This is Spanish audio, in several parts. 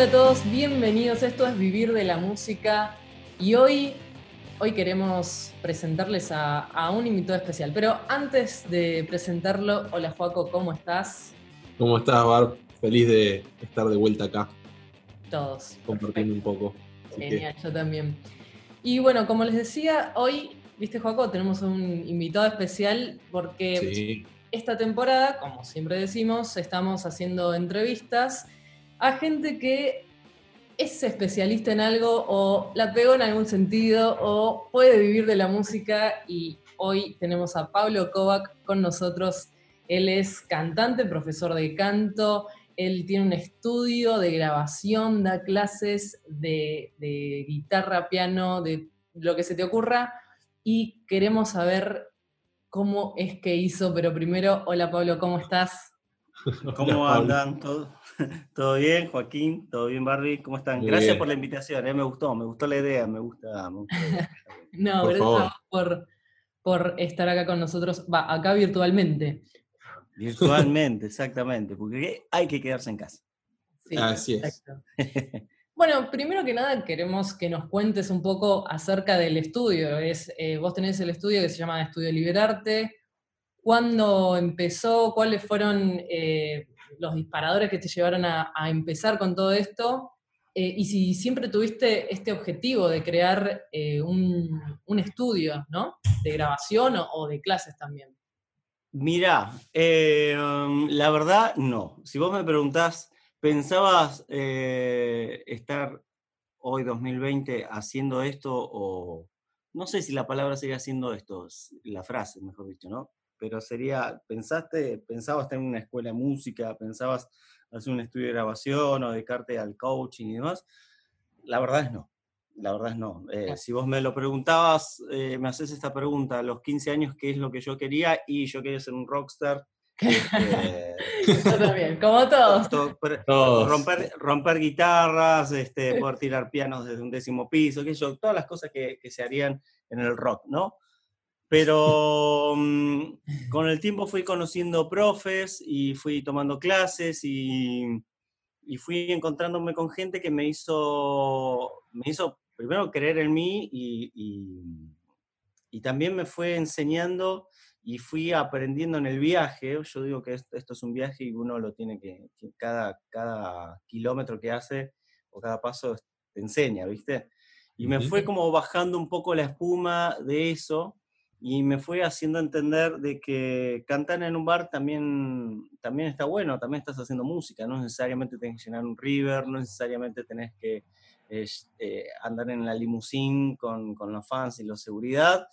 Hola a todos, bienvenidos. Esto es Vivir de la Música y hoy, hoy queremos presentarles a, a un invitado especial. Pero antes de presentarlo, hola Joaco, ¿cómo estás? ¿Cómo estás, Barb? Feliz de estar de vuelta acá, Todos. compartiendo un poco. Así que, Genial, yo también. Y bueno, como les decía, hoy, viste Joaco, tenemos un invitado especial porque sí, esta temporada, como siempre decimos, estamos haciendo entrevistas a gente que es especialista en algo o la pegó en algún sentido o puede vivir de la música y hoy tenemos a Pablo Kovac con nosotros. Él es cantante, profesor de canto, él tiene un estudio de grabación, da clases de, de guitarra, piano, de lo que se te ocurra y queremos saber cómo es que hizo, pero primero, hola Pablo, ¿cómo estás? ¿Cómo andan? ¿Todo, todo bien, Joaquín? ¿Todo bien, Barbie? ¿Cómo están? Muy Gracias bien. por la invitación, eh, me gustó, me gustó la idea, me gusta. me. No, Por gracias por, por estar acá con nosotros, va, acá virtualmente. Virtualmente, exactamente, porque hay que quedarse en casa. Sí, Así es. Bueno, primero que nada queremos que nos cuentes un poco acerca del estudio. Es, eh, vos tenés el estudio que se llama Estudio Liberarte. ¿Cuándo empezó? ¿Cuáles fueron eh, los disparadores que te llevaron a, empezar con todo esto? Eh, y si siempre tuviste este objetivo de crear eh, un, un estudio, ¿no? De grabación o, de clases también. Mirá, um, la verdad, no. Si vos me preguntás, ¿pensabas eh, estar hoy 2020 haciendo esto o no sé si la palabra sería haciendo esto, la frase, mejor dicho, ¿no? Pero sería, ¿pensaste, pensabas en una escuela de música, pensabas hacer un estudio de grabación o dedicarte al coaching y demás? La verdad es no. La verdad es no. Eh, si vos me lo preguntabas, eh, me haces esta pregunta a los 15 años, ¿qué es lo que yo quería? Y yo quería ser un rockstar. este, Yo también, como todos. to- Todos. romper, romper guitarras, este, poder tirar pianos desde un décimo piso, sé yo, todas las cosas que, que se harían en el rock, ¿no? Pero mm, con el tiempo fui conociendo profes y fui tomando clases y, y fui encontrándome con gente que me hizo, me hizo primero creer en mí y, y- y también me fue enseñando y fui aprendiendo en el viaje. Yo digo que esto, esto es un viaje y uno lo tiene que, que cada, cada kilómetro que hace o cada paso te enseña, ¿viste? Y me fue como bajando un poco la espuma de eso y me fue haciendo entender de que cantar en un bar también, también está bueno, también estás haciendo música, no necesariamente tenés que llenar un river, no necesariamente tenés que eh, eh, andar en la limusín con, con los fans y la seguridad,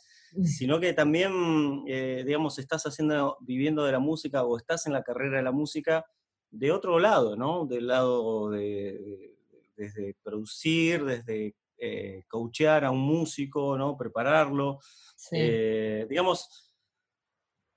sino que también, eh, digamos, estás haciendo, viviendo de la música o estás en la carrera de la música de otro lado, ¿no? Del lado de, de- desde producir, desde eh, coachear a un músico, ¿no? Prepararlo. Sí. Eh, digamos,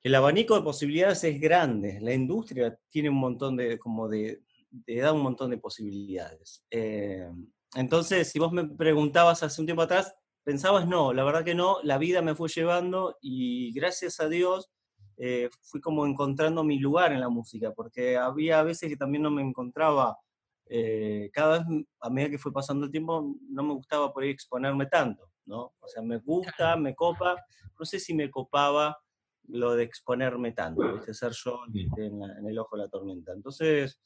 el abanico de posibilidades es grande. La industria tiene un montón de, como de, te da un montón de posibilidades. Eh, entonces, si vos me preguntabas hace un tiempo atrás, pensabas no, la verdad que no, la vida me fue llevando y gracias a Dios eh, fui como encontrando mi lugar en la música, porque había veces que también no me encontraba, eh, cada vez m- a medida que fue pasando el tiempo, no me gustaba por ahí exponerme tanto, ¿no? O sea, me gusta, me copa, no sé si me copaba lo de exponerme tanto, ¿viste? ser yo esté en, la- en el ojo de la tormenta. Entonces,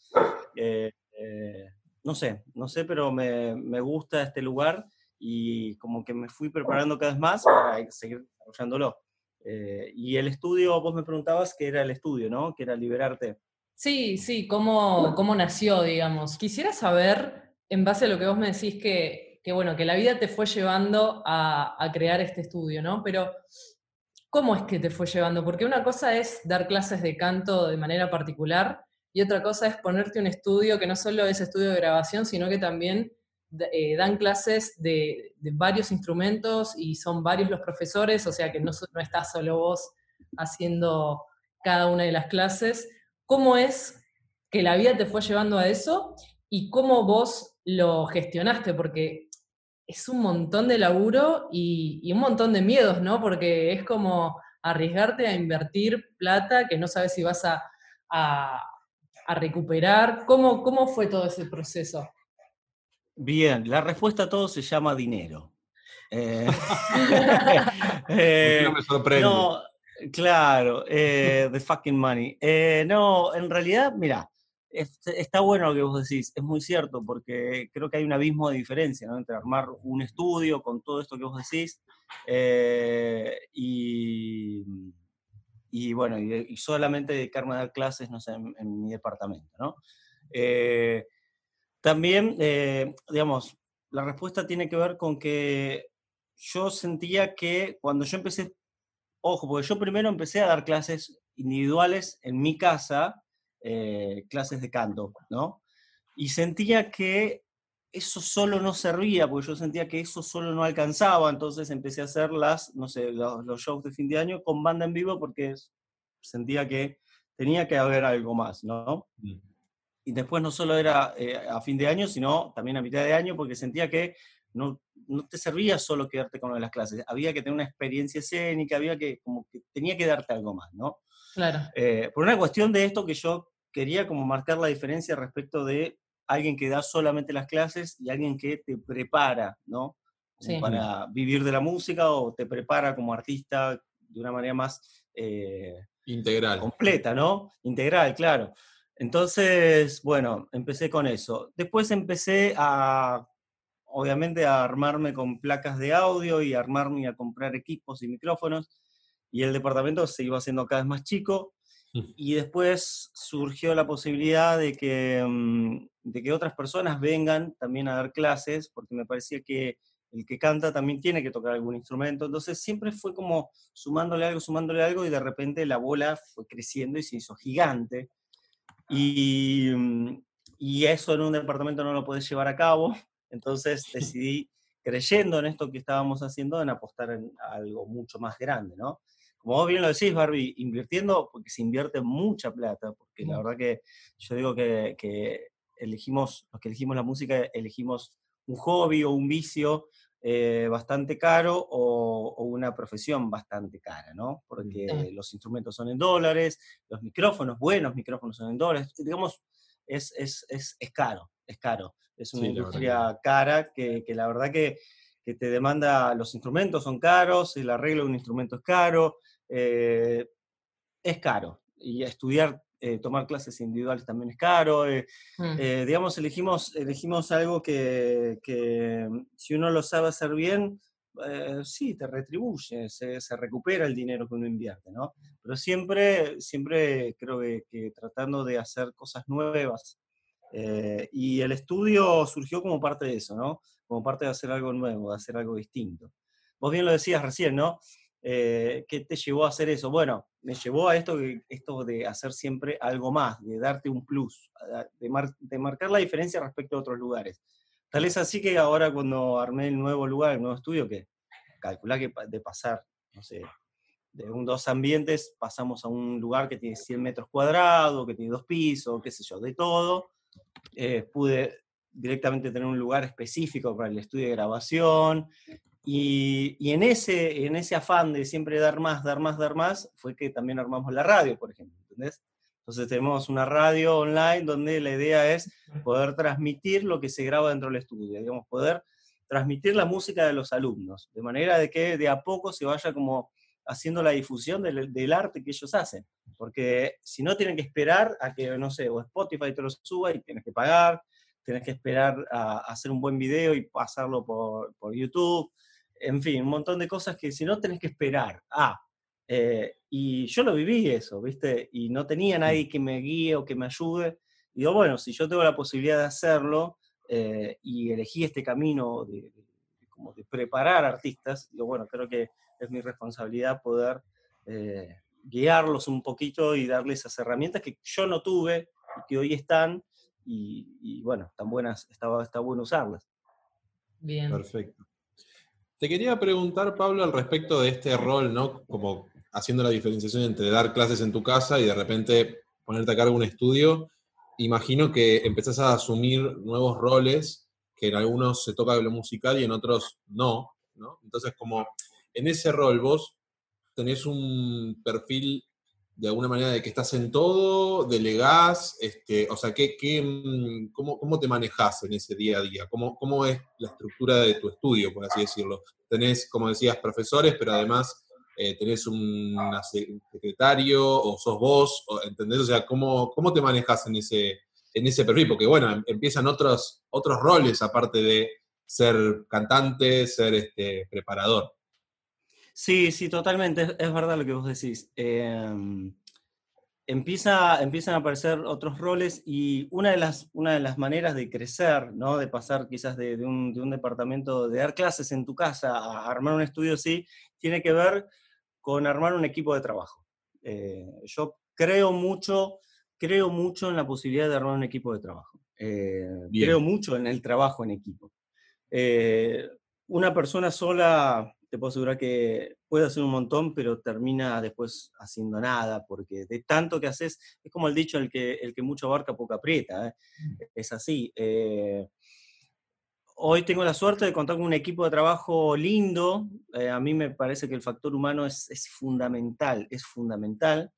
eh, eh, no sé, no sé, pero me, me gusta este lugar y como que me fui preparando cada vez más para seguir desarrollándolo. Eh, y el estudio, vos me preguntabas qué era el estudio, ¿no? Que era liberarte. Sí, sí, cómo, cómo nació, digamos. Quisiera saber, en base a lo que vos me decís, que, que, bueno, que la vida te fue llevando a, a crear este estudio, ¿no? Pero, ¿cómo es que te fue llevando? Porque una cosa es dar clases de canto de manera particular y otra cosa es ponerte un estudio que no solo es estudio de grabación, sino que también eh, dan clases de, de varios instrumentos y son varios los profesores, o sea que no, no estás solo vos haciendo cada una de las clases. ¿Cómo es que la vida te fue llevando a eso y cómo vos lo gestionaste? Porque es un montón de laburo y, y un montón de miedos, ¿no? Porque es como arriesgarte a invertir plata que no sabes si vas a, a- a recuperar. ¿Cómo, ¿Cómo fue todo ese proceso? Bien, la respuesta a todo se llama dinero. Eh, eh, no me sorprende. No, claro, eh, the fucking money. no, en realidad, mira, está bueno lo que vos decís, es muy cierto, porque creo que hay un abismo de diferencia entre armar un estudio con todo esto que vos decís y, y, bueno, y, solamente dedicarme a dar clases, no sé, en, mi departamento, ¿no? también, digamos, la respuesta tiene que ver con que yo sentía que cuando yo empecé, ojo, porque yo primero empecé a dar clases individuales en mi casa, eh, clases de canto, ¿no? Y sentía que eso solo no servía, porque yo sentía que eso solo no alcanzaba, entonces empecé a hacer las, no sé, los, shows de fin de año con banda en vivo porque sentía que tenía que haber algo más, ¿no? Mm. Y después no solo era eh, a fin de año, sino también a mitad de año, porque sentía que no, no te servía solo quedarte con las clases, había que tener una experiencia escénica, había que, como que tenía que darte algo más, ¿no? Claro. Eh, por una cuestión de esto que yo quería como marcar la diferencia respecto de alguien que da solamente las clases y alguien que te prepara, ¿no? Para vivir de la música o te prepara como artista de una manera más... Eh, Integral. Completa, ¿no? Integral, claro. Entonces, bueno, empecé con eso. Después empecé a obviamente a armarme con placas de audio y armarme y a comprar equipos y micrófonos. Y el departamento se iba haciendo cada vez más chico. Mm. Y después surgió la posibilidad de que, mm, de que otras personas vengan también a dar clases, porque me parecía que el que canta también tiene que tocar algún instrumento. Entonces siempre fue como sumándole algo, sumándole algo, y de repente la bola fue creciendo y se hizo gigante. Y, mm, y eso en un departamento no lo puedes llevar a cabo. Entonces decidí, creyendo en esto que estábamos haciendo, en apostar en algo mucho más grande, ¿no? Como vos bien lo decís, Barbie, invirtiendo, porque se invierte mucha plata, porque la verdad que yo digo que, elegimos, los que elegimos la música, elegimos un hobby o un vicio eh, bastante caro o, una profesión bastante cara, ¿no? Porque los instrumentos son en dólares, los micrófonos, buenos micrófonos son en dólares, digamos, es, es, es, es caro, es caro. Es una industria cara que, la verdad que, te demanda, los instrumentos son caros, el arreglo de un instrumento es caro, eh, es caro. Y estudiar, eh, tomar clases individuales también es caro. Eh, mm. digamos, elegimos, elegimos algo que, si uno lo sabe hacer bien, sí, te retribuye, se, recupera el dinero que uno invierte, ¿no? Pero siempre, siempre creo que tratando de hacer cosas nuevas, eh, y el estudio surgió como parte de eso, ¿no? Como parte de hacer algo nuevo, de hacer algo distinto. Vos bien lo decías recién, ¿no? Eh, ¿Qué te llevó a hacer eso? Bueno, me llevó a esto, esto de hacer siempre algo más, de darte un plus, de, de marcar la diferencia respecto a otros lugares. Tal es así que ahora cuando armé el nuevo lugar, el nuevo estudio, que calculá que de pasar, no sé, de un dos ambientes pasamos a un lugar que tiene 100 metros cuadrados, que tiene dos pisos, qué sé yo, de todo, eh, pude directamente tener un lugar específico para el estudio de grabación. Y, y, en, ese, en ese afán de siempre dar más, dar más, dar más, fue que también armamos la radio, por ejemplo. ¿entendés? Entonces tenemos una radio online donde la idea es poder transmitir lo que se graba dentro del estudio, digamos, poder transmitir la música de los alumnos, de manera de que de a poco se vaya como haciendo la difusión del, del, arte que ellos hacen. Porque si no, tienen que esperar a que, no sé, o Spotify te lo suba y tienes que pagar, tienes que esperar a, hacer un buen video y pasarlo por, por, YouTube. En fin, un montón de cosas que si no, tenés que esperar. Ah, eh, y yo lo viví eso, ¿viste? Y no tenía nadie que me guíe o que me ayude. Y digo, bueno, si yo tengo la posibilidad de hacerlo eh, y elegí este camino de, como de preparar artistas, digo, bueno, creo que es mi responsabilidad poder eh, guiarlos un poquito y darles esas herramientas que yo no tuve y que hoy están y, bueno, están buenas, está, está bueno usarlas. Bien. Perfecto. Te quería preguntar, Pablo, al respecto de este rol, ¿no? Como haciendo la diferenciación entre dar clases en tu casa y de repente ponerte a cargo de un estudio. Imagino que empezás a asumir nuevos roles, que en algunos se toca lo musical y en otros no, ¿no? Entonces, como en ese rol vos tenés un perfil de alguna manera de que estás en todo, delegás, este, o sea, ¿qué, mm, cómo, cómo, te manejas en ese día a día? ¿Cómo, ¿Cómo es la estructura de tu estudio, por así decirlo? Tenés, como decías, profesores, pero además eh, tenés un secretario o sos vos, ¿entendés? O sea, ¿cómo, cómo te manejas en ese, en ese perfil? Porque, bueno, em, empiezan otros, otros roles aparte de ser cantante, ser este, preparador. Sí, sí, totalmente, es, verdad lo que vos decís. Em, empieza, empiezan a aparecer otros roles y una de las, una de las maneras de crecer, ¿no? de pasar quizás de, un, departamento, de dar clases en tu casa a armar un estudio así, tiene que ver con armar un equipo de trabajo. Eh, yo creo mucho, creo mucho en la posibilidad de armar un equipo de trabajo. Eh, creo mucho en el trabajo en equipo. Eh, una persona sola te puedo asegurar que puede hacer un montón, pero termina después haciendo nada, porque de tanto que haces, es como el dicho, el que, el que mucho abarca, poco aprieta, ¿eh? mm. es así. Eh, hoy tengo la suerte de contar con un equipo de trabajo lindo, eh, a mí me parece que el factor humano es, es fundamental, es fundamental.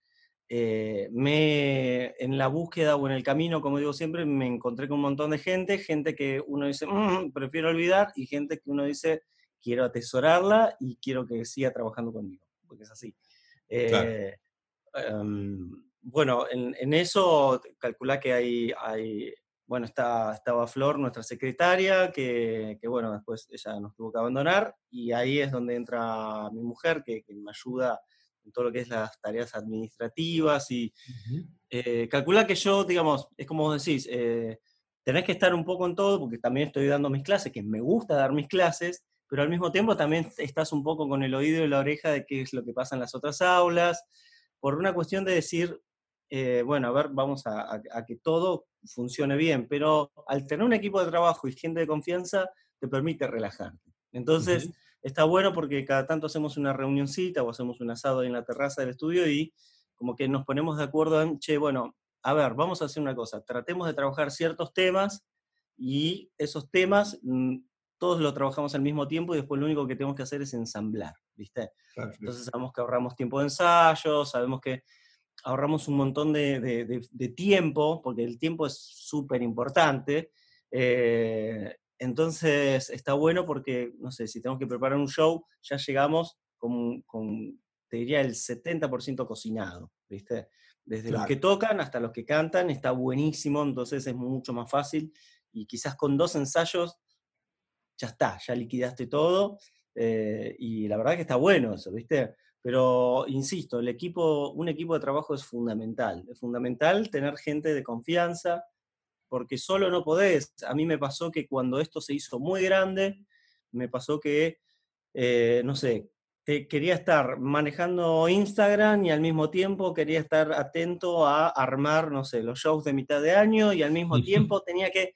me, en la búsqueda o en el camino, como digo siempre, me encontré con un montón de gente, gente que uno dice, mm, prefiero olvidar, y gente que uno dice, quiero atesorarla y quiero que siga trabajando conmigo, porque es así. Eh, em, bueno, en, eso calcula que hay, hay bueno, está, estaba Flor, nuestra secretaria, que, que, bueno, después ella nos tuvo que abandonar, y ahí es donde entra mi mujer, que, me ayuda en todo lo que es las tareas administrativas, y eh, calcula que yo, digamos, es como vos decís, eh, tenés que estar un poco en todo, porque también estoy dando mis clases, que me gusta dar mis clases, pero al mismo tiempo también estás un poco con el oído y la oreja de qué es lo que pasa en las otras aulas, por una cuestión de decir, eh, bueno, a ver, vamos a, que todo funcione bien, pero al tener un equipo de trabajo y gente de confianza, te permite relajarte. Entonces, está bueno porque cada tanto hacemos una reunioncita o hacemos un asado en la terraza del estudio y como que nos ponemos de acuerdo en, che, bueno, a ver, vamos a hacer una cosa, tratemos de trabajar ciertos temas y esos temas mm, todos lo trabajamos al mismo tiempo y después lo único que tenemos que hacer es ensamblar, ¿viste? Entonces sabemos que ahorramos tiempo de ensayo, sabemos que ahorramos un montón de, tiempo, porque el tiempo es súper importante. Eh, entonces está bueno porque, no sé, si tenemos que preparar un show, ya llegamos con, te diría, el 70% cocinado, ¿viste? Desde los que tocan hasta los que cantan, está buenísimo, entonces es mucho más fácil. Y quizás con dos ensayos ya está, ya liquidaste todo. Eh, y la verdad que está bueno eso, ¿viste? Pero insisto, el equipo, un equipo de trabajo es fundamental. Es fundamental tener gente de confianza, porque solo no podés. A mí me pasó que cuando esto se hizo muy grande, me pasó que, eh, no sé, quería estar manejando Instagram y al mismo tiempo quería estar atento a armar, no sé, los shows de mitad de año y al mismo tiempo tenía que...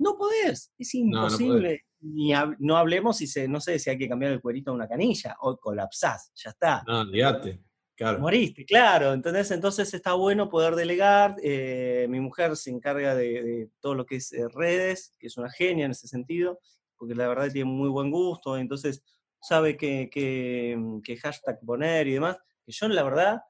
No podés, es imposible ni no hablemos si se, no sé si hay que cambiar el cuerito a una canilla, o colapsás, ya está. No, olvídate. Claro. Moriste, claro. Entonces, entonces está bueno poder delegar. Eh, mi mujer se encarga de, todo lo que es eh, redes, que es una genia en ese sentido, porque la verdad tiene muy buen gusto, entonces sabe qué que, hashtag poner y demás. Que yo, la verdad,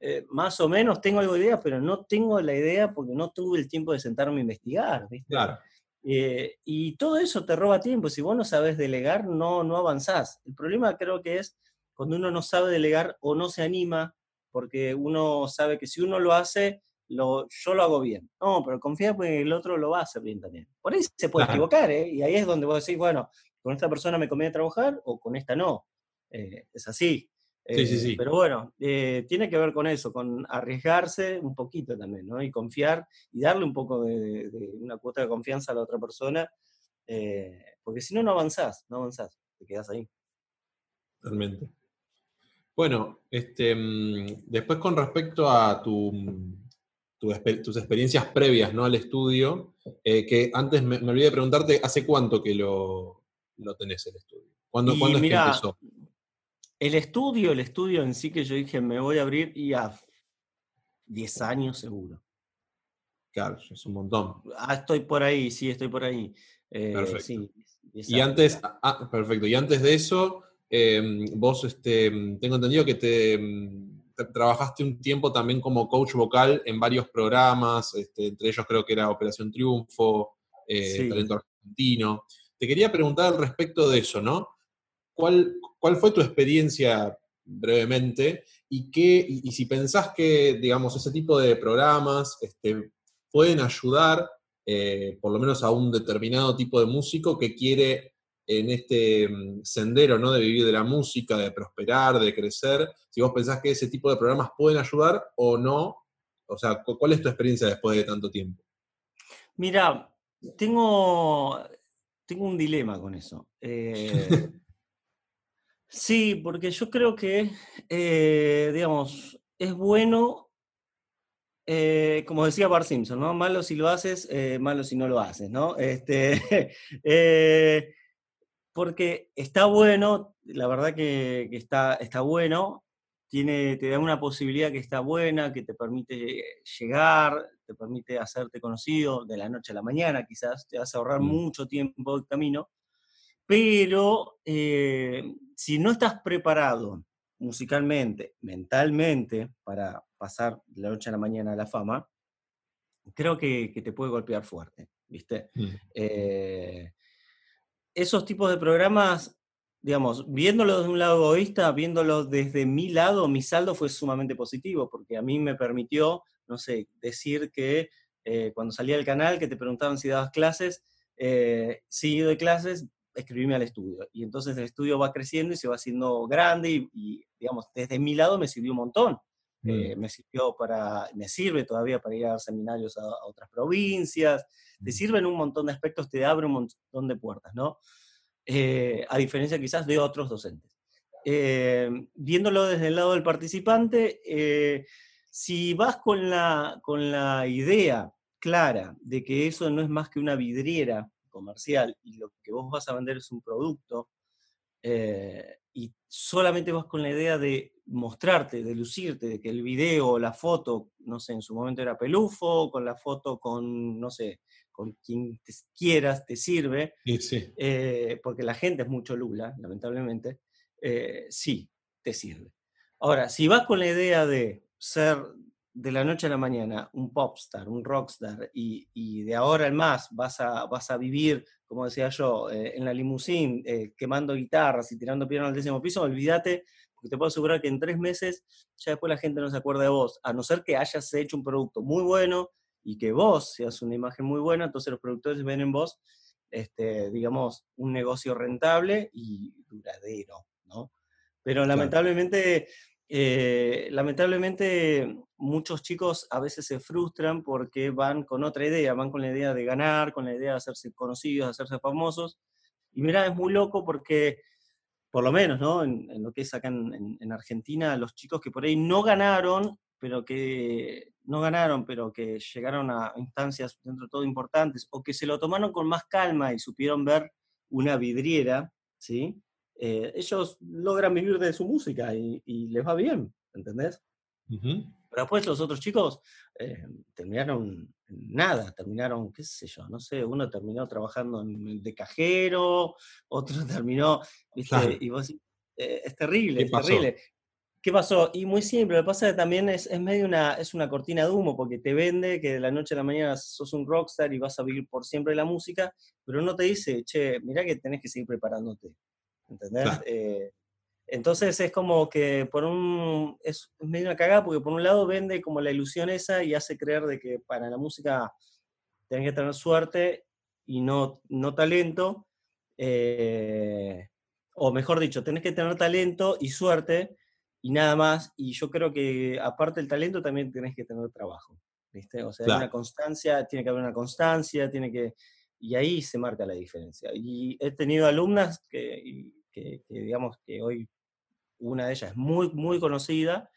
eh, más o menos tengo algo de idea, pero no tengo la idea porque no tuve el tiempo de sentarme a investigar. ¿viste? Claro. Eh, y todo eso te roba tiempo. Si vos no sabes delegar, no, no avanzás. El problema creo que es cuando uno no sabe delegar o no se anima, porque uno sabe que si uno lo hace, lo, yo lo hago bien. No, pero confía que el otro lo va a hacer bien también. Por ahí se puede equivocar, ¿eh? Y ahí es donde vos decís, bueno, con esta persona me conviene trabajar o con esta no. Eh, es así. Sí, sí, sí. Pero bueno, eh, tiene que ver con eso, con arriesgarse un poquito también, ¿no? Y confiar y darle un poco de, una cuota de confianza a la otra persona, eh, porque si no, no avanzás, no avanzás, te quedas ahí. Realmente. Bueno, este, mm, después con respecto a tu, tus experiencias previas ¿no? al estudio, eh, que antes me, olvidé de preguntarte, ¿hace cuánto que lo, lo tenés el estudio? ¿Cuándo, ¿cuándo es que empezó? El estudio, el estudio en sí que yo dije, me voy a abrir y a 10 años seguro. Claro, es un montón. Ah, estoy por ahí, sí, estoy por ahí. Eh, perfecto. y antes, ah, ah, perfecto. Y antes de eso, em, vos este, tengo entendido que te, trabajaste un tiempo también como coach vocal en varios programas, este, entre ellos creo que era Operación Triunfo, eh, Talento Argentino. Te quería preguntar al respecto de eso, ¿no? ¿Cuál, cuál fue tu experiencia brevemente y, qué, y, si pensás que, digamos, ese tipo de programas este, pueden ayudar eh, por lo menos a un determinado tipo de músico que quiere en este mm, sendero ¿no? de vivir de la música, de prosperar, de crecer, si vos pensás que ese tipo de programas pueden ayudar o no, o sea, ¿cuál es tu experiencia después de tanto tiempo? Mira, tengo, tengo un dilema con eso. Eh, sí, porque yo creo que, eh, digamos, es bueno, eh, como decía Bart Simpson, ¿no? Malo si lo haces, malo si no lo haces, ¿no? Este, porque está bueno, la verdad que, está, está bueno, tiene, te da una posibilidad que está buena, que te permite llegar, te permite hacerte conocido de la noche a la mañana, quizás te vas a ahorrar mm. mucho tiempo de camino, pero eh, si no estás preparado musicalmente, mentalmente, para pasar de la noche a la mañana a la fama, creo que, te puede golpear fuerte, ¿viste? Mm. Eh, esos tipos de programas, digamos, viéndolo desde un lado egoísta, viéndolo desde mi lado, mi saldo fue sumamente positivo, porque a mí me permitió, no sé, decir que eh, cuando salía del canal, que te preguntaban si dabas clases, eh, si doy clases, escribirme al estudio. Y entonces el estudio va creciendo y se va haciendo grande y, digamos, desde mi lado me sirvió un montón. Eh, mm. me sirvió para, me sirve todavía para ir a dar seminarios a, a otras provincias, te sirve en un montón de aspectos, te abre un montón de puertas, ¿no? Eh, a diferencia quizás de otros docentes. Eh, viéndolo desde el lado del participante, eh, si vas con la, con la idea clara de que eso no es más que una vidriera comercial y lo que vos vas a vender es un producto, y solamente vas con la idea de mostrarte, de lucirte, de que el video o la foto, no sé, en su momento era pelufo, con la foto con, no sé, con quien quieras te sirve, eh, porque la gente es mucho lula, lamentablemente, eh, sí, te sirve. Ahora, si vas con la idea de ser de la noche a la mañana un popstar, un rockstar, y, de ahora en más vas a, vas a vivir, como decía yo, eh, en la limusín, quemando guitarras y tirando piano al décimo piso, olvídate, porque te puedo asegurar que en tres meses ya después la gente no se acuerda de vos, a no ser que hayas hecho un producto muy bueno, y que vos seas una imagen muy buena, entonces los productores ven en vos, este, digamos, un negocio rentable y duradero, ¿no? Pero lamentablemente, eh, lamentablemente muchos chicos a veces se frustran porque van con otra idea, van con la idea de ganar, con la idea de hacerse conocidos, de hacerse famosos. Y mira, es muy loco porque, por lo menos, ¿no? En, lo que es acá en, en Argentina, los chicos que por ahí no ganaron, pero que no ganaron, pero que llegaron a instancias dentro de todo importantes, o que se lo tomaron con más calma y supieron ver una vidriera, ¿sí? Eh, ellos logran vivir de su música y, les va bien, ¿entendés? Pero después los otros chicos eh, terminaron nada, terminaron, qué sé yo, no sé, uno terminó trabajando en, de cajero, otro terminó, ¿viste? Y vos eh, es terrible, es terrible. ¿Qué pasó? Y muy simple, lo que pasa es que también es, es, medio una, es una cortina de humo, porque te vende que de la noche a la mañana sos un rockstar y vas a vivir por siempre la música, pero no te dice, che, mirá que tenés que seguir preparándote. ¿Entendés? Eh, entonces es como que por un, es medio una cagada, porque por un lado vende como la ilusión esa y hace creer de que para la música tenés que tener suerte y no, no talento, eh, o mejor dicho, tenés que tener talento y suerte, y nada más. Y yo creo que aparte del talento también tenés que tener trabajo, ¿viste? O sea, hay una constancia, tiene que haber una constancia, tiene que... Y ahí se marca la diferencia. Y he tenido alumnas que, que, digamos, que hoy una de ellas es muy, muy conocida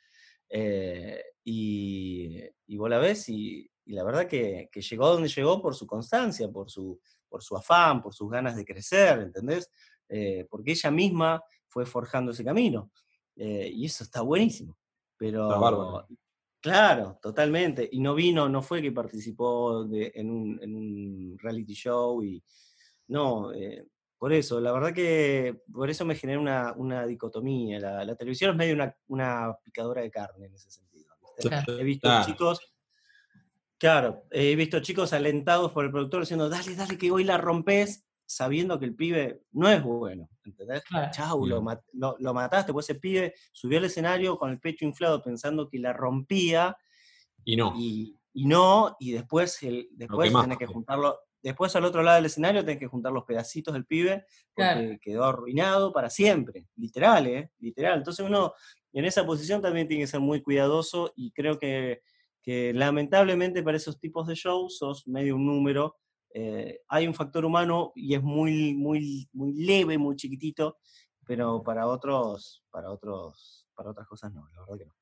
eh, y, y, vos la ves y, la verdad que, que, llegó donde llegó por su constancia, por su, por su afán, por sus ganas de crecer, ¿entendés? Eh, porque ella misma fue forjando ese camino. Eh, y eso está buenísimo. Pero, claro, totalmente. Y no vino, no fue que participó en, un, reality show y no, eh, por eso, la verdad que por eso me genera una, dicotomía. La, televisión es medio una, una, picadora de carne en ese sentido. He visto chicos, claro, he visto chicos alentados por el productor diciendo, dale, dale, que hoy la rompes, sabiendo que el pibe no es bueno, ¿entendés? Chau, lo, lo, mataste, pues ese pibe subió al escenario con el pecho inflado pensando que la rompía. Y no. Y, no, y después, el, después tenés que juntarlo, después al otro lado del escenario tenés que juntar los pedacitos del pibe, porque quedó arruinado para siempre, literal, ¿eh? Literal. Entonces uno en esa posición también tiene que ser muy cuidadoso y creo que, que lamentablemente para esos tipos de shows sos medio un número. Eh, hay un factor humano y es muy, muy, muy leve, muy chiquitito, pero para otros, para otros, para otras cosas no, la verdad que no.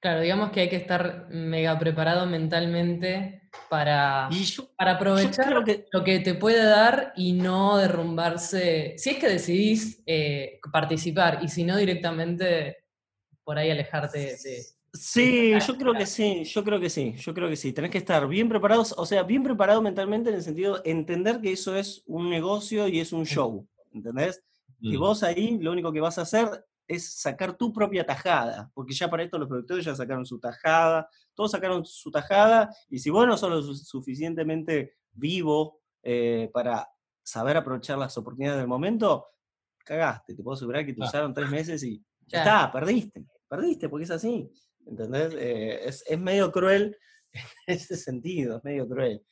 Claro, digamos que hay que estar mega preparado mentalmente para, para aprovechar lo que te puede dar y no derrumbarse. Si es que decidís eh, participar y si no directamente por ahí alejarte de... Sí, yo creo que sí, yo creo que sí, yo creo que sí. Tenés que estar bien preparados, o sea, bien preparado mentalmente en el sentido de entender que eso es un negocio y es un show, ¿entendés? Y mm. vos ahí lo único que vas a hacer es sacar tu propia tajada, porque ya para esto los productores ya sacaron su tajada, todos sacaron su tajada, y si vos no sos lo suficientemente vivo eh, para saber aprovechar las oportunidades del momento, cagaste, te puedo asegurar que te usaron tres meses y ya está, perdiste, perdiste, porque es así, ¿entendés? Eh, es, es medio cruel en ese sentido, es medio cruel.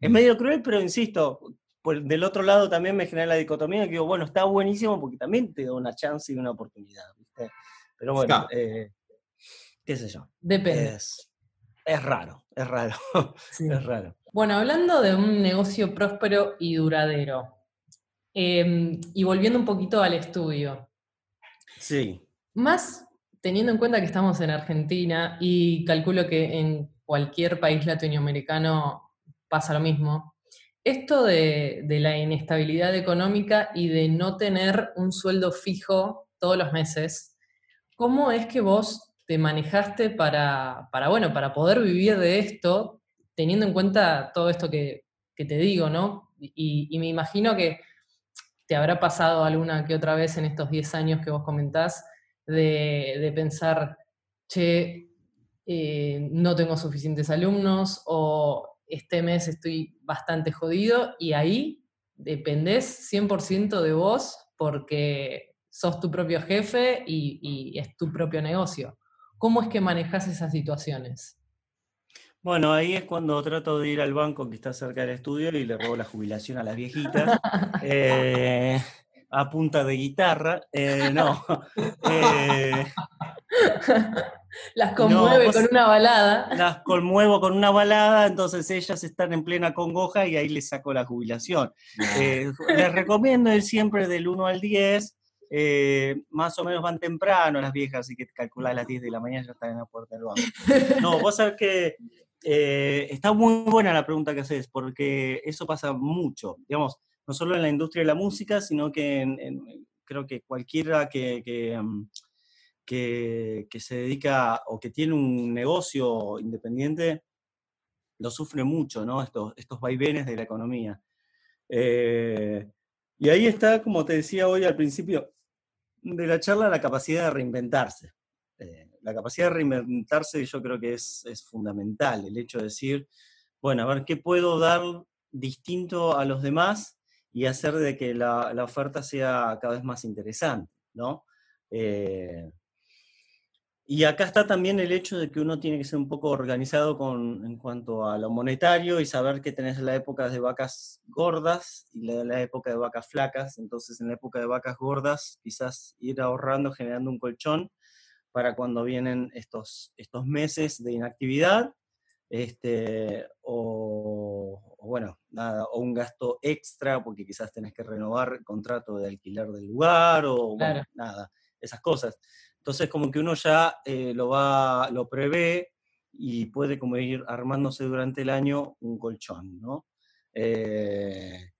Es mm. medio cruel, pero insisto, del otro lado también me genera la dicotomía que digo, bueno, está buenísimo porque también te da una chance y una oportunidad, ¿viste? Pero bueno, eh, qué sé yo. Depende. Es, raro, es raro, es raro. Bueno, hablando de un negocio próspero y duradero, em, y volviendo un poquito al estudio. Sí. Más teniendo en cuenta que estamos en Argentina y calculo que en cualquier país latinoamericano pasa lo mismo, esto de, la inestabilidad económica y de no tener un sueldo fijo todos los meses, ¿cómo es que vos te manejaste para, bueno, para poder vivir de esto, teniendo en cuenta todo esto que, te digo, ¿no? Y, me imagino que te habrá pasado alguna que otra vez en estos 10 años que vos comentás de, pensar, che, eh, no tengo suficientes alumnos o este mes estoy bastante jodido y ahí dependés 100% de vos porque sos tu propio jefe y, es tu propio negocio. ¿Cómo es que manejas esas situaciones? Bueno, ahí es cuando trato de ir al banco que está cerca del estudio y le robo la jubilación a las viejitas. Eh, a punta de guitarra. Eh, no. Eh, las conmueve con una balada. Las conmuevo con una balada, entonces ellas están en plena congoja y ahí les saco la jubilación. Eh, les recomiendo ir siempre del 1 al 10. más o menos van temprano las viejas, así que calcular a las 10 de la mañana ya están en la puerta del banco. No, vos sabés que está muy buena la pregunta que haces, porque eso pasa mucho. Digamos, no solo en la industria de la música, sino que en, creo que cualquiera que, mm, que, que, se dedica o que tiene un negocio independiente, lo sufre mucho, ¿no? Estos, estos vaivenes de la economía. Eh, y ahí está, como te decía hoy al principio de la charla, la capacidad de reinventarse. Eh, la capacidad de reinventarse yo creo que es, es fundamental, el hecho de decir, bueno, a ver, ¿qué puedo dar distinto a los demás y hacer de que la, oferta sea cada vez más interesante, ¿no? Eh, y acá está también el hecho de que uno tiene que ser un poco organizado con, en cuanto a lo monetario y saber que tenés la época de vacas gordas y la, la época de vacas flacas. Entonces, en la época de vacas gordas, quizás ir ahorrando, generando un colchón para cuando vienen estos, estos meses de inactividad este, o, bueno, nada, o un gasto extra porque quizás tenés que renovar el contrato de alquiler del lugar o nada, esas cosas. Entonces como que uno ya eh, lo va, lo prevé y puede como ir armándose durante el año un colchón, ¿no? Eh,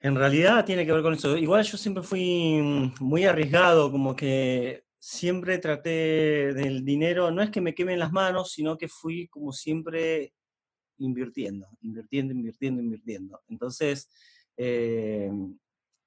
en realidad tiene que ver con eso. Igual yo siempre fui muy arriesgado, como que siempre traté del dinero, no es que me quemen las manos, sino que fui como siempre invirtiendo, invirtiendo, invirtiendo, invirtiendo. Entonces, eh,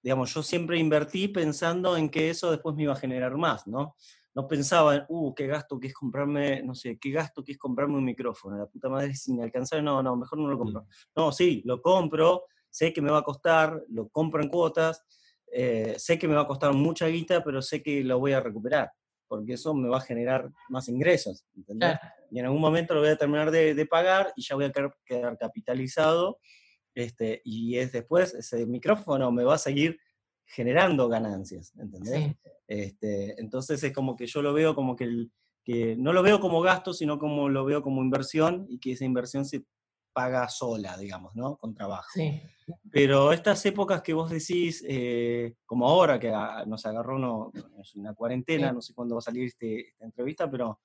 digamos, yo siempre invertí pensando en que eso después me iba a generar más, ¿no? No pensaba en, uh, qué gasto que es comprarme, no sé, qué gasto que es comprarme un micrófono, la puta madre es inalcanzable, no, no, mejor no lo compro. No, sí, lo compro, sé que me va a costar, lo compro en cuotas, eh, sé que me va a costar mucha guita, pero sé que lo voy a recuperar, porque eso me va a generar más ingresos, ¿entendés? Y en algún momento lo voy a terminar de, pagar y ya voy a quedar, capitalizado, este, y es después, ese micrófono me va a seguir generando ganancias, ¿entendés? Este, entonces es como que yo lo veo como que, el, que no lo veo como gasto, sino como lo veo como inversión y que esa inversión se paga sola, digamos, ¿no? Con trabajo. Sí. Pero estas épocas que vos decís, eh, como ahora que nos agarró una cuarentena, no sé cuándo va a salir este, esta entrevista, pero...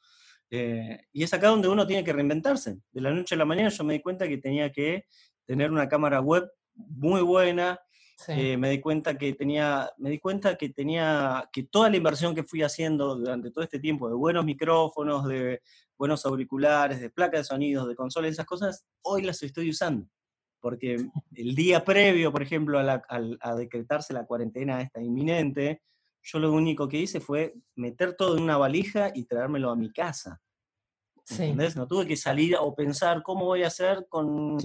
Eh, y es acá donde uno tiene que reinventarse. De la noche a la mañana yo me di cuenta que tenía que tener una cámara web muy buena, eh, me di cuenta que tenía, me di cuenta que tenía, que toda la inversión que fui haciendo durante todo este tiempo, de buenos micrófonos, de buenos auriculares, de placas de sonido, de consolas, esas cosas, hoy las estoy usando. Porque el día previo, por ejemplo, a, a decretarse la cuarentena esta inminente, yo lo único que hice fue meter todo en una valija y traérmelo a mi casa. No tuve que salir o pensar cómo voy a hacer con...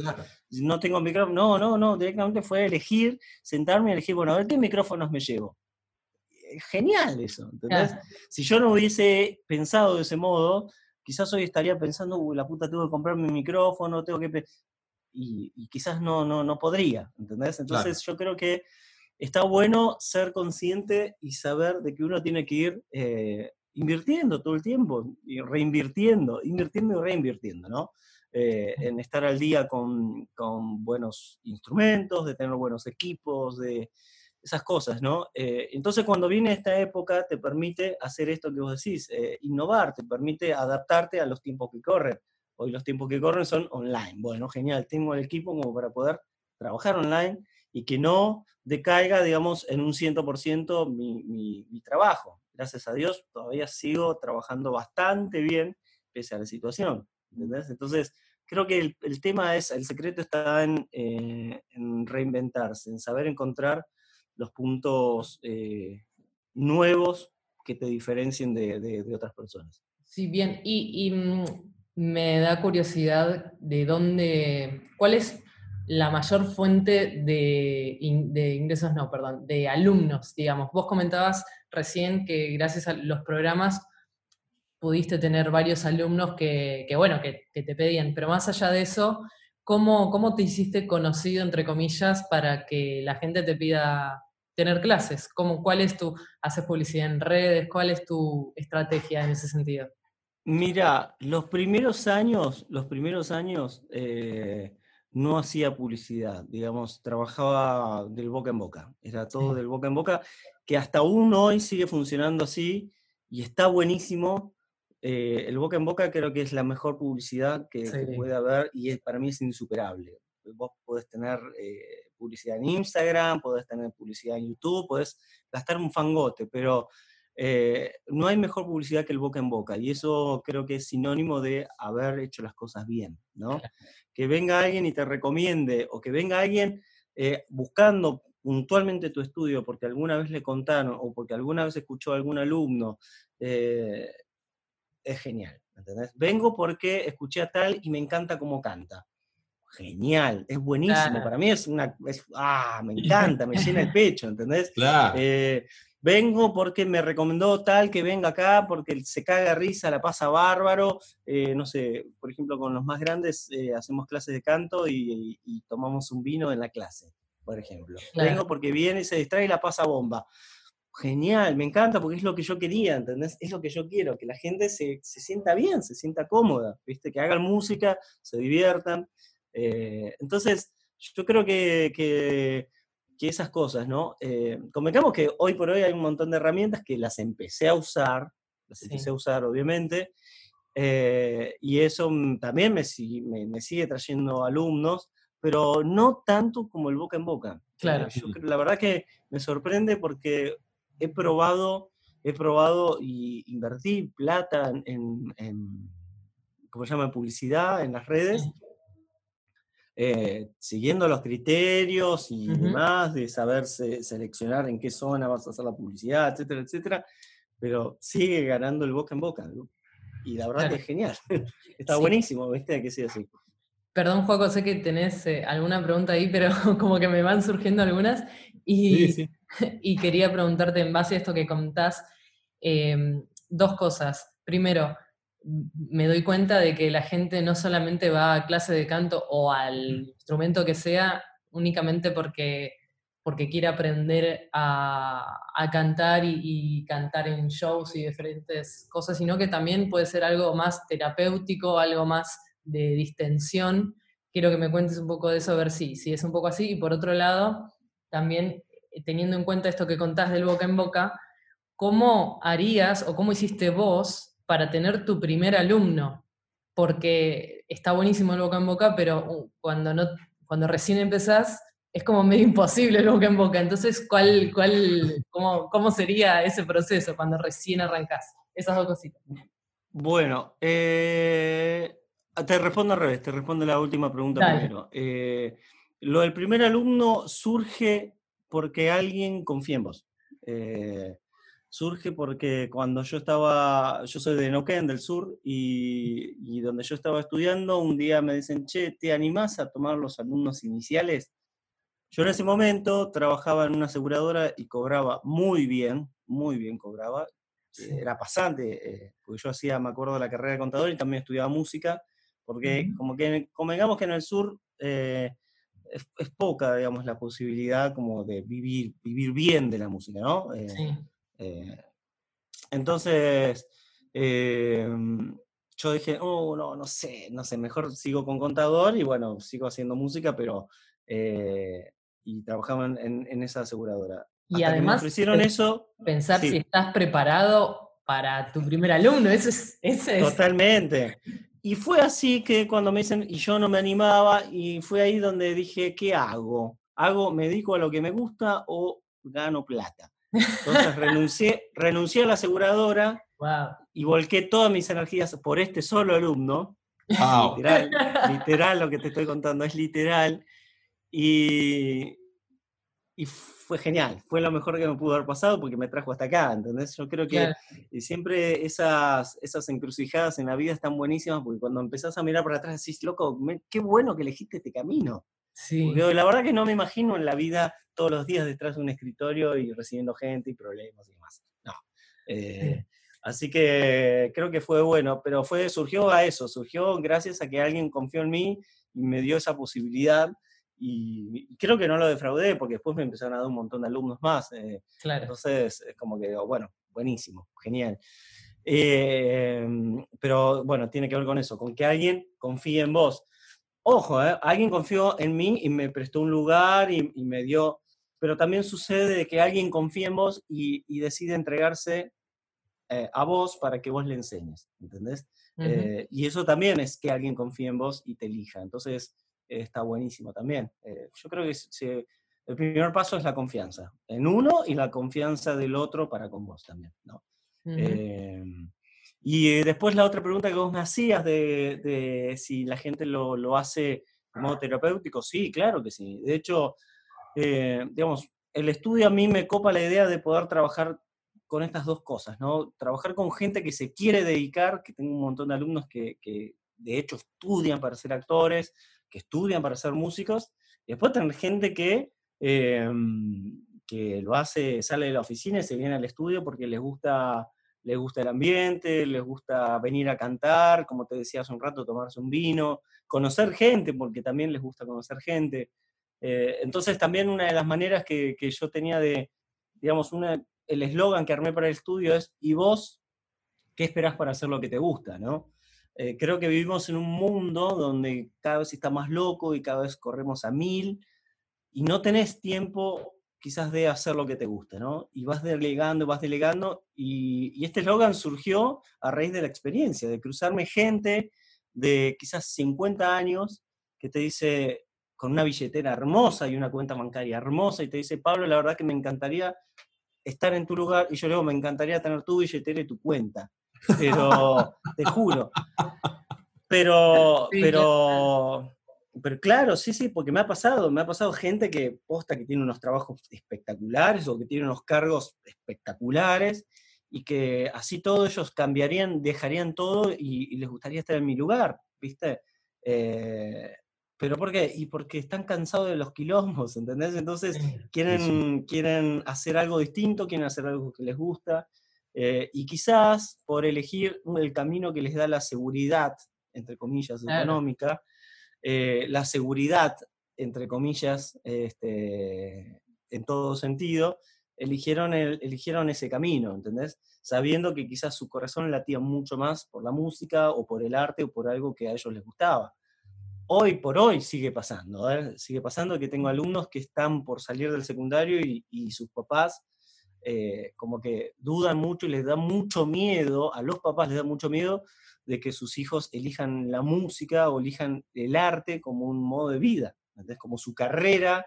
No tengo micrófono. No, no, no, directamente fue elegir, sentarme y elegir, bueno, a ver qué micrófonos me llevo. Genial eso, ¿entendés? Si yo no hubiese pensado de ese modo, quizás hoy estaría pensando, uy, la puta, tengo que comprarme mi micrófono, tengo que... Y, quizás no, no, no podría, ¿entendés? Entonces yo creo que está bueno ser consciente y saber de que uno tiene que ir eh, invirtiendo todo el tiempo, y reinvirtiendo, invirtiendo y reinvirtiendo, ¿no? Eh, en estar al día con, con, buenos instrumentos, de tener buenos equipos, de esas cosas, ¿no? Eh, entonces cuando viene esta época te permite hacer esto que vos decís, eh, innovar, te permite adaptarte a los tiempos que corren. Hoy los tiempos que corren son online. Bueno, genial, tengo el equipo como para poder trabajar online y que no decaiga, digamos, en un 100% mi, mi, mi trabajo gracias a Dios, todavía sigo trabajando bastante bien pese a la situación. Entonces, creo que el, tema es, el secreto está en, eh, reinventarse, en saber encontrar los puntos eh, nuevos que te diferencien de, otras personas. Sí, bien. Y, mm, me da curiosidad de dónde, cuál es la mayor fuente de, ingresos, no, perdón, de alumnos, digamos. Vos comentabas recién que gracias a los programas pudiste tener varios alumnos que, bueno, que, te pedían, pero más allá de eso, ¿cómo, ¿cómo te hiciste conocido, entre comillas, para que la gente te pida tener clases? ¿Cómo, ¿Cuál es tu, haces publicidad en redes? ¿Cuál es tu estrategia en ese sentido? Mira, los primeros años, los primeros años, eh, no hacía publicidad, digamos, trabajaba del boca en boca, era todo del boca en boca, que hasta aún hoy sigue funcionando así y está buenísimo. Eh, el boca en boca creo que es la mejor publicidad que, puede haber y para mí es insuperable. Vos podés tener eh, publicidad en Instagram, podés tener publicidad en YouTube, podés gastar un fangote, pero eh, no hay mejor publicidad que el boca en boca y eso creo que es sinónimo de haber hecho las cosas bien, ¿no? que venga alguien y te recomiende, o que venga alguien buscando puntualmente tu estudio porque alguna vez le contaron o porque alguna vez escuchó a algún alumno, eh, es genial. ¿entendés? Vengo porque escuché a tal y me encanta cómo canta. Genial, es buenísimo. Para mí es una. ah, me encanta, me llena el pecho, ¿entendés? Claro. Eh, vengo porque me recomendó tal que venga acá, porque se caga risa, la pasa bárbaro. Eh, no sé, por ejemplo, con los más grandes eh, hacemos clases de canto y, tomamos un vino en la clase, por ejemplo. Vengo porque viene, se distrae y la pasa bomba. Genial, me encanta porque es lo que yo quería, ¿entendés? Es lo que yo quiero, que la gente se, sienta bien, se sienta cómoda, ¿viste? Que hagan música, se diviertan. Eh, entonces, yo creo que que esas cosas, ¿no? Eh, convengamos que hoy por hoy hay un montón de herramientas que las empecé a usar, las empecé a usar obviamente, eh, y eso también me, me, sigue trayendo alumnos, pero no tanto como el boca en boca. Claro. la verdad que me sorprende porque he probado, he probado y invertí plata en, en ¿cómo se llama?, publicidad en las redes. eh, siguiendo los criterios y demás, de saber seleccionar en qué zona vas a hacer la publicidad, etcétera, etcétera, pero sigue ganando el boca en boca. Y la verdad que es genial. Está buenísimo, ¿viste? Que sea así. Perdón, Juaco, sé que tenés eh, alguna pregunta ahí, pero como que me van surgiendo algunas. Y, y quería preguntarte en base a esto que contás, em, dos cosas. Primero, me doy cuenta de que la gente no solamente va a clase de canto o al mm. instrumento que sea únicamente porque, porque quiere aprender a, cantar y, cantar en shows y diferentes cosas, sino que también puede ser algo más terapéutico, algo más de distensión. Quiero que me cuentes un poco de eso, a ver si, si es un poco así. Y por otro lado, también eh, teniendo en cuenta esto que contás del boca en boca, ¿cómo harías o cómo hiciste vos para tener tu primer alumno, porque está buenísimo el boca en boca, pero uh, cuando, no, cuando recién empezás es como medio imposible el boca en boca. Entonces, ¿cuál, cuál, cómo, cómo sería ese proceso cuando recién arrancás? Esas dos cositas. Bueno, eh, te respondo al revés, te respondo la última pregunta primero. Eh, lo del primer alumno surge porque alguien confía en vos. Eh, surge porque cuando yo estaba, yo soy de Noquén, del sur, y, donde yo estaba estudiando, un día me dicen, che, ¿te animás a tomar los alumnos iniciales? Yo en ese momento trabajaba en una aseguradora y cobraba muy bien, muy bien cobraba. Era pasante, eh, porque yo hacía, me acuerdo, la carrera de contador y también estudiaba música, porque como que, como digamos que en el sur eh, es, poca, digamos, la posibilidad como de vivir, vivir bien de la música, ¿no? Eh, sí. Eh, entonces, yo dije, oh, no, no sé, no sé, mejor sigo con contador y bueno, sigo haciendo música, pero... Y trabajaba en, esa aseguradora. Y además, hicieron eso, pensar si estás preparado para tu primer alumno, eso es, ese Totalmente. Y fue así que cuando me dicen, y yo no me animaba, y fue ahí donde dije, ¿qué hago? ¿Hago, me dedico a lo que me gusta o gano plata? Entonces renuncié, renuncié a la aseguradora y volqué todas mis energías por este solo alumno. Literal, literal, lo que te estoy contando es literal. Y, y fue genial, fue lo mejor que me pudo haber pasado porque me trajo hasta acá, ¿entendés? Yo creo que siempre esas, esas encrucijadas en la vida están buenísimas porque cuando empezás a mirar para atrás decís, loco, qué bueno que elegiste este camino. Sí. la verdad que no me imagino en la vida todos los días detrás de un escritorio y recibiendo gente y problemas y demás. No. Eh, así que creo que fue bueno, pero fue, surgió a eso, surgió gracias a que alguien confió en mí y me dio esa posibilidad. Y, creo que no lo defraudé porque después me empezaron a dar un montón de alumnos más. Eh, claro. Entonces, es como que, bueno, buenísimo, genial. Eh, pero bueno, tiene que ver con eso, con que alguien confíe en vos. Ojo, ¿eh? alguien confió en mí y me prestó un lugar y, me dio, pero también sucede que alguien confía en vos y, decide entregarse eh, a vos para que vos le enseñes, ¿entendés? Eh, y eso también es que alguien confíe en vos y te elija, entonces está buenísimo también. yo creo que el primer paso es la confianza en uno y la confianza del otro para con vos también, ¿no? Y eh, después la otra pregunta que vos me hacías de, si la gente lo, hace de modo terapéutico, sí, claro que sí. De hecho, eh, digamos, el estudio a mí me copa la idea de poder trabajar con estas dos cosas, ¿no? Trabajar con gente que se quiere dedicar, que tengo un montón de alumnos que, de hecho estudian para ser actores, que estudian para ser músicos, y después tener gente que, em, que lo hace, sale de la oficina y se viene al estudio porque les gusta les gusta el ambiente, les gusta venir a cantar, como te decía hace un rato, tomarse un vino, conocer gente, porque también les gusta conocer gente. Eh, entonces también una de las maneras que, yo tenía de, digamos, una, el eslogan que armé para el estudio es, ¿y vos qué esperás para hacer lo que te gusta? ¿no? Eh, creo que vivimos en un mundo donde cada vez está más loco y cada vez corremos a mil y no tenés tiempo quizás de hacer lo que te gusta, ¿no? Y vas delegando, vas delegando, y, este eslogan surgió a raíz de la experiencia, de cruzarme gente de quizás 50 años que te dice, con una billetera hermosa y una cuenta bancaria hermosa, y te dice, Pablo, la verdad que me encantaría estar en tu lugar, y yo le me encantaría tener tu billetera y tu cuenta, pero te juro. Pero, pero, pero claro, sí, sí, porque me ha pasado, me ha pasado gente que posta que tiene unos trabajos espectaculares o que tiene unos cargos espectaculares y que así todos ellos cambiarían, dejarían todo y, les gustaría estar en mi lugar, ¿viste? Eh, ¿Pero por qué? Y porque están cansados de los quilombos, ¿entendés? Entonces quieren, quieren hacer algo distinto, quieren hacer algo que les gusta, eh, y quizás por elegir el camino que les da la seguridad, entre comillas, económica, eh, la seguridad, entre comillas, este, en todo sentido, eligieron, eligieron ese camino, ¿entendés? Sabiendo que quizás su corazón latía mucho más por la música o por el arte o por algo que a ellos les gustaba. Hoy por hoy sigue pasando, ¿eh? sigue pasando que tengo alumnos que están por salir del secundario y, sus papás eh, como que dudan mucho y les da mucho miedo, a los papás les da mucho miedo de que sus hijos elijan la música o elijan el arte como un modo de vida, como su carrera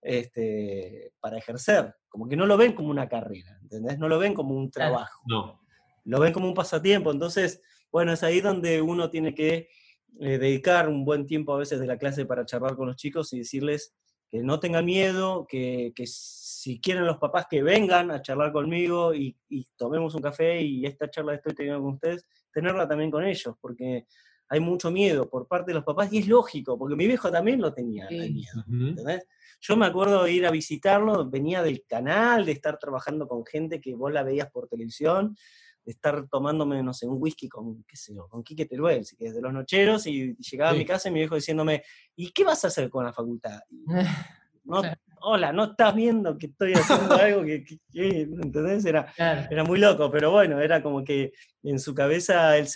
este, para ejercer, como que no lo ven como una carrera, ¿entendés? No lo ven como un trabajo, no. lo ven como un pasatiempo, entonces, bueno, es ahí donde uno tiene que eh, dedicar un buen tiempo a veces de la clase para charlar con los chicos y decirles que no tengan miedo, que, si quieren los papás que vengan a charlar conmigo y, tomemos un café y esta charla que estoy teniendo con ustedes, tenerla también con ellos, porque hay mucho miedo por parte de los papás y es lógico, porque mi viejo también lo tenía, Yo me acuerdo de ir a visitarlo, venía del canal, de estar trabajando con gente que vos la veías por televisión, de estar tomándome, no sé, un whisky con, qué sé yo, con Quique Teruel, que es de los nocheros, y llegaba a mi casa y mi viejo diciéndome, ¿y qué vas a hacer con la facultad? no, hola, no estás viendo que estoy haciendo algo que, ¿entendés? Era, era muy loco, pero bueno, era como que en su cabeza él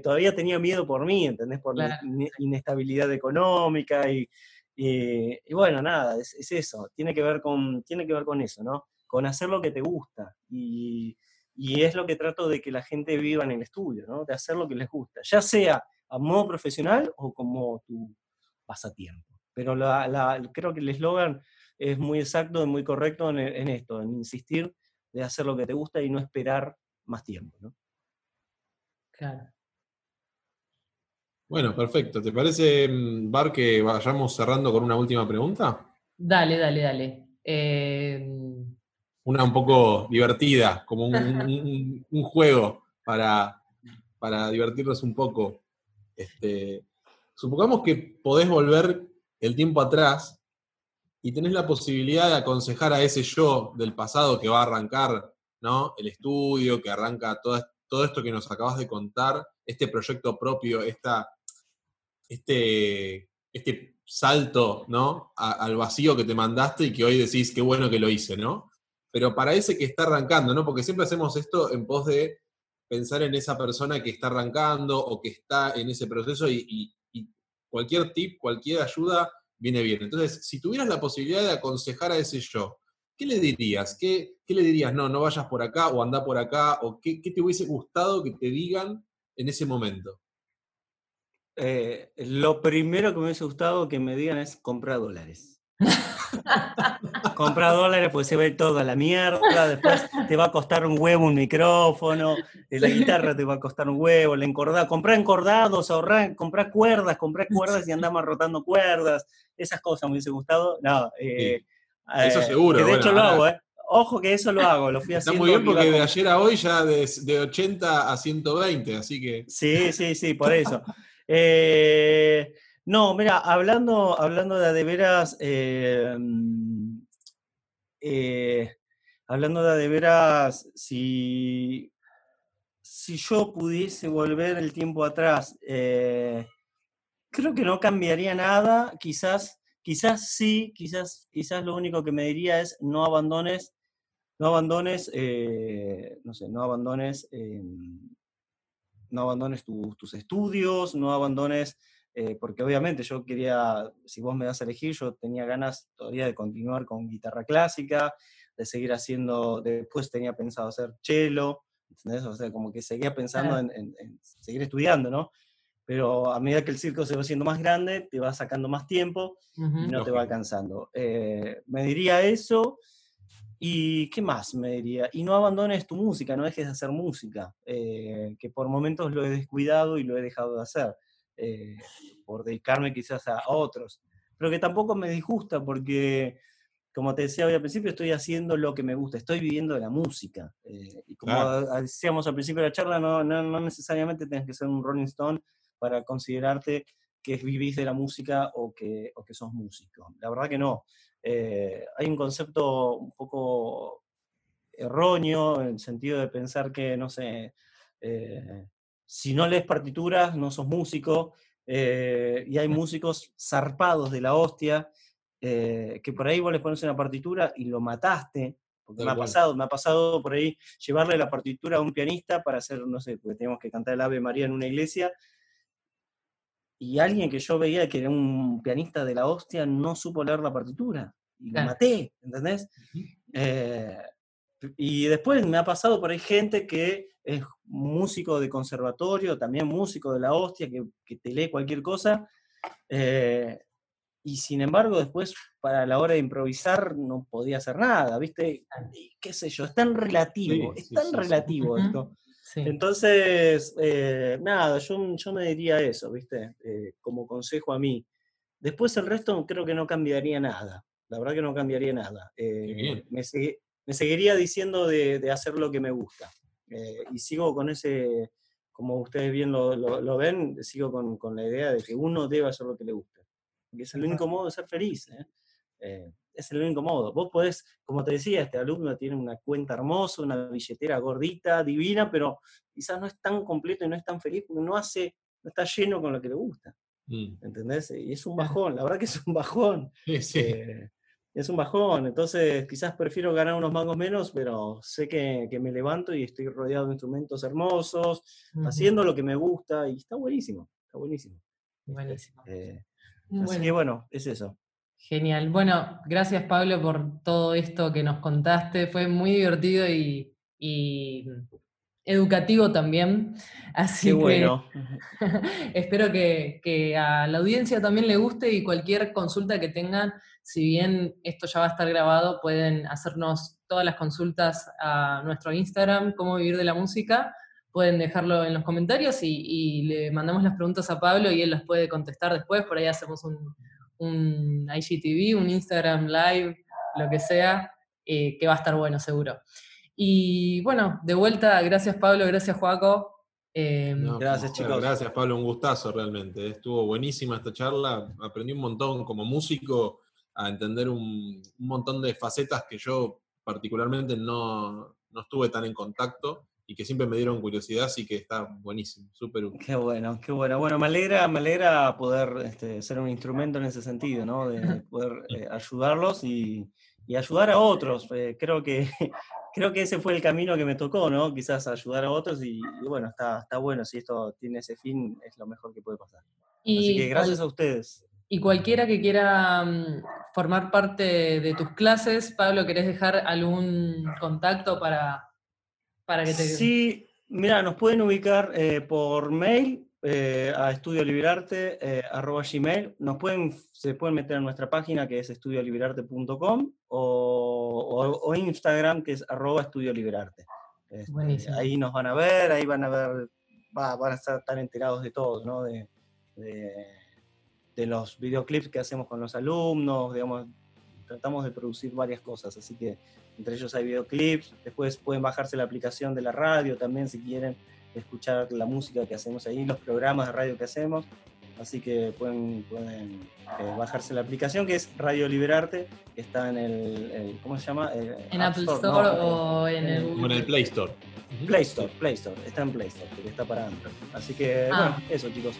todavía tenía miedo por mí, ¿entendés? Por la inestabilidad económica y, y, bueno, nada, es, eso, tiene que, ver con, tiene que ver con eso, ¿no? Con hacer lo que te gusta y, y es lo que trato de que la gente viva en el estudio, ¿no? De hacer lo que les gusta, ya sea a modo profesional o como tu pasatiempo. Pero creo que el eslogan es muy exacto y muy correcto en, esto, en insistir de hacer lo que te gusta y no esperar más tiempo. ¿no? Claro. Bueno, perfecto. ¿Te parece, mm, Bar, que vayamos cerrando con una última pregunta? Dale, dale, dale. Eh, una un poco divertida, como un, juego para, para, divertirnos un poco. Este, supongamos que podés volver el tiempo atrás y tenés la posibilidad de aconsejar a ese yo del pasado que va a arrancar ¿no? el estudio, que arranca todo, todo esto que nos acabas de contar, este proyecto propio, esta, este, este salto ¿no? al vacío que te mandaste y que hoy decís qué bueno que lo hice, ¿no? Pero para ese que está arrancando, ¿no? Porque siempre hacemos esto en pos de pensar en esa persona que está arrancando o que está en ese proceso y cualquier tip, cualquier ayuda viene bien. Entonces, si tuvieras la posibilidad de aconsejar a ese yo, ¿qué le dirías? ¿Qué, le dirías? No, no vayas por acá o anda por acá, o qué, te hubiese gustado que te digan en ese momento. Eh, lo primero que me hubiese gustado que me digan es comprar dólares. Comprar dólares, pues se ve toda la mierda, después te va a costar un huevo un micrófono, la guitarra te va a costar un huevo, la encordada, comprar encordados, ahorrar, comprar cuerdas, comprar cuerdas y andamos rotando cuerdas, esas cosas me hubiese gustado. No, eh, eso eh, seguro. de hecho lo hago, ¿eh? Ojo que eso lo hago, lo fui Está muy bien porque de ayer a hoy ya de, de, 80 a 120, así que... Sí, sí, sí, por eso. Eh, no, mira, hablando, hablando de de veras, em, eh, hablando de de veras, si, si yo pudiese volver el tiempo atrás, eh, creo que no cambiaría nada, quizás, quizás sí, quizás, quizás lo único que me diría es no abandones, no abandones, eh, no sé, no abandones, em, no abandones tus estudios, no abandones eh, porque obviamente yo quería, si vos me das a elegir, yo tenía ganas todavía de continuar con guitarra clásica, de seguir haciendo, después tenía pensado hacer cello, ¿entendés? O sea, como que seguía pensando en, seguir estudiando, ¿no? Pero a medida que el circo se va haciendo más grande, te va sacando más tiempo y no te va alcanzando. Eh, me diría eso. ¿Y qué más me diría? Y no abandones tu música, no dejes de hacer música, eh, que por momentos lo he descuidado y lo he dejado de hacer eh, por dedicarme quizás a otros. Pero que tampoco me disgusta porque, como te decía hoy al principio, estoy haciendo lo que me gusta, estoy viviendo de la música. Eh, y como decíamos al principio de la charla, no, no, necesariamente tienes que ser un Rolling Stone para considerarte que vivís de la música o que, o que sos músico. La verdad que no. Eh, hay un concepto un poco erróneo en el sentido de pensar que, no sé, eh, si no lees partituras, no sos músico, eh, y hay músicos zarpados de la hostia, que por ahí vos les pones una partitura y lo mataste, porque me ha pasado, me ha pasado por ahí llevarle la partitura a un pianista para hacer, no sé, porque teníamos que cantar el Ave María en una iglesia, y alguien que yo veía que era un pianista de la hostia no supo leer la partitura y lo maté, ¿entendés? Eh, y después me ha pasado por ahí gente que es músico de conservatorio, también músico de la hostia, que, que te lee cualquier cosa, eh, y sin embargo después para la hora de improvisar no podía hacer nada, ¿viste? qué sé yo, es tan relativo, es tan relativo esto. Entonces, eh, nada, yo, yo, me diría eso, ¿viste? Eh, como consejo a mí. Después el resto creo que no cambiaría nada. La verdad que no cambiaría nada. Eh, me, me, seguiría diciendo de, hacer lo que me gusta. y sigo con ese, como ustedes bien lo, lo, ven, sigo con, con, la idea de que uno debe hacer lo que le gusta. Porque es el único modo de ser feliz. ¿eh? es el único modo. Vos podés, como te decía, este alumno tiene una cuenta hermosa, una billetera gordita, divina, pero quizás no es tan completo y no es tan feliz porque no hace, no está lleno con lo que le gusta. Mm. ¿Entendés? Y es un bajón, la verdad que es un bajón. Eh, es un bajón, entonces quizás prefiero ganar unos mangos menos, pero sé que, me levanto y estoy rodeado de instrumentos hermosos, haciendo lo que me gusta y está buenísimo, está buenísimo. Buenísimo. Eh, así que bueno, es eso. Genial. Bueno, gracias Pablo por todo esto que nos contaste. Fue muy divertido y, educativo también. Así que bueno. espero que, a la audiencia también le guste y cualquier consulta que tengan, si bien esto ya va a estar grabado, pueden hacernos todas las consultas a nuestro Instagram, cómo vivir de la música. Pueden dejarlo en los comentarios y, y le mandamos las preguntas a Pablo y él las puede contestar después. Por ahí hacemos un, un IGTV, un Instagram Live, lo que sea, eh, que va a estar bueno seguro. Y bueno, de vuelta, gracias Pablo, gracias Joaco. Em, gracias chicos. Gracias Pablo, un gustazo realmente. Estuvo buenísima esta charla, aprendí un montón como músico a entender un, montón de facetas que yo particularmente no, no estuve tan en contacto y que siempre me dieron curiosidad, así que está buenísimo, súper útil. Qué bueno, qué bueno. Bueno, me alegra, me alegra poder este, ser un instrumento en ese sentido, ¿no? De poder eh, ayudarlos y, ayudar a otros. Eh, creo, que, creo que ese fue el camino que me tocó, ¿no? Quizás ayudar a otros y, bueno, está, está bueno. Si esto tiene ese fin, es lo mejor que puede pasar. Así que gracias a ustedes. Y cualquiera que quiera mm, formar parte de tus clases, Pablo, ¿querés dejar algún contacto para, Sí, mira, nos pueden ubicar eh, por mail eh, a estudioliberarte, eh, arroba gmail. Nos pueden, se pueden meter en nuestra página que es estudioliberarte.com o, o, Instagram que es arroba estudioliberarte. Este, ahí nos van a ver, ahí van a ver, van a estar tan enterados de todo, ¿no? De, de los videoclips que hacemos con los alumnos, digamos, tratamos de producir varias cosas, así que entre ellos hay videoclips, después pueden bajarse la aplicación de la radio también si quieren escuchar la música que hacemos ahí, los programas de radio que hacemos, así que pueden, pueden eh, bajarse la aplicación que es Radio Liberarte, que está en el, ¿cómo se llama? Eh, en Apple Store, o en, el... Play Store. Play Store, Play Store, está en Play Store, porque está para Android. Así que, ah. bueno, eso chicos.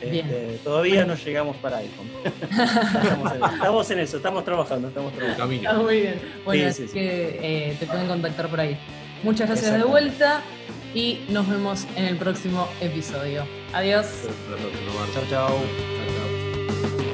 Este, todavía no llegamos para iPhone. estamos, en, eso, estamos trabajando, estamos trabajando. Ah, muy bien. Bueno, así que eh, te pueden contactar por ahí. Muchas gracias de vuelta y nos vemos en el próximo episodio. Adiós. Chao, chao.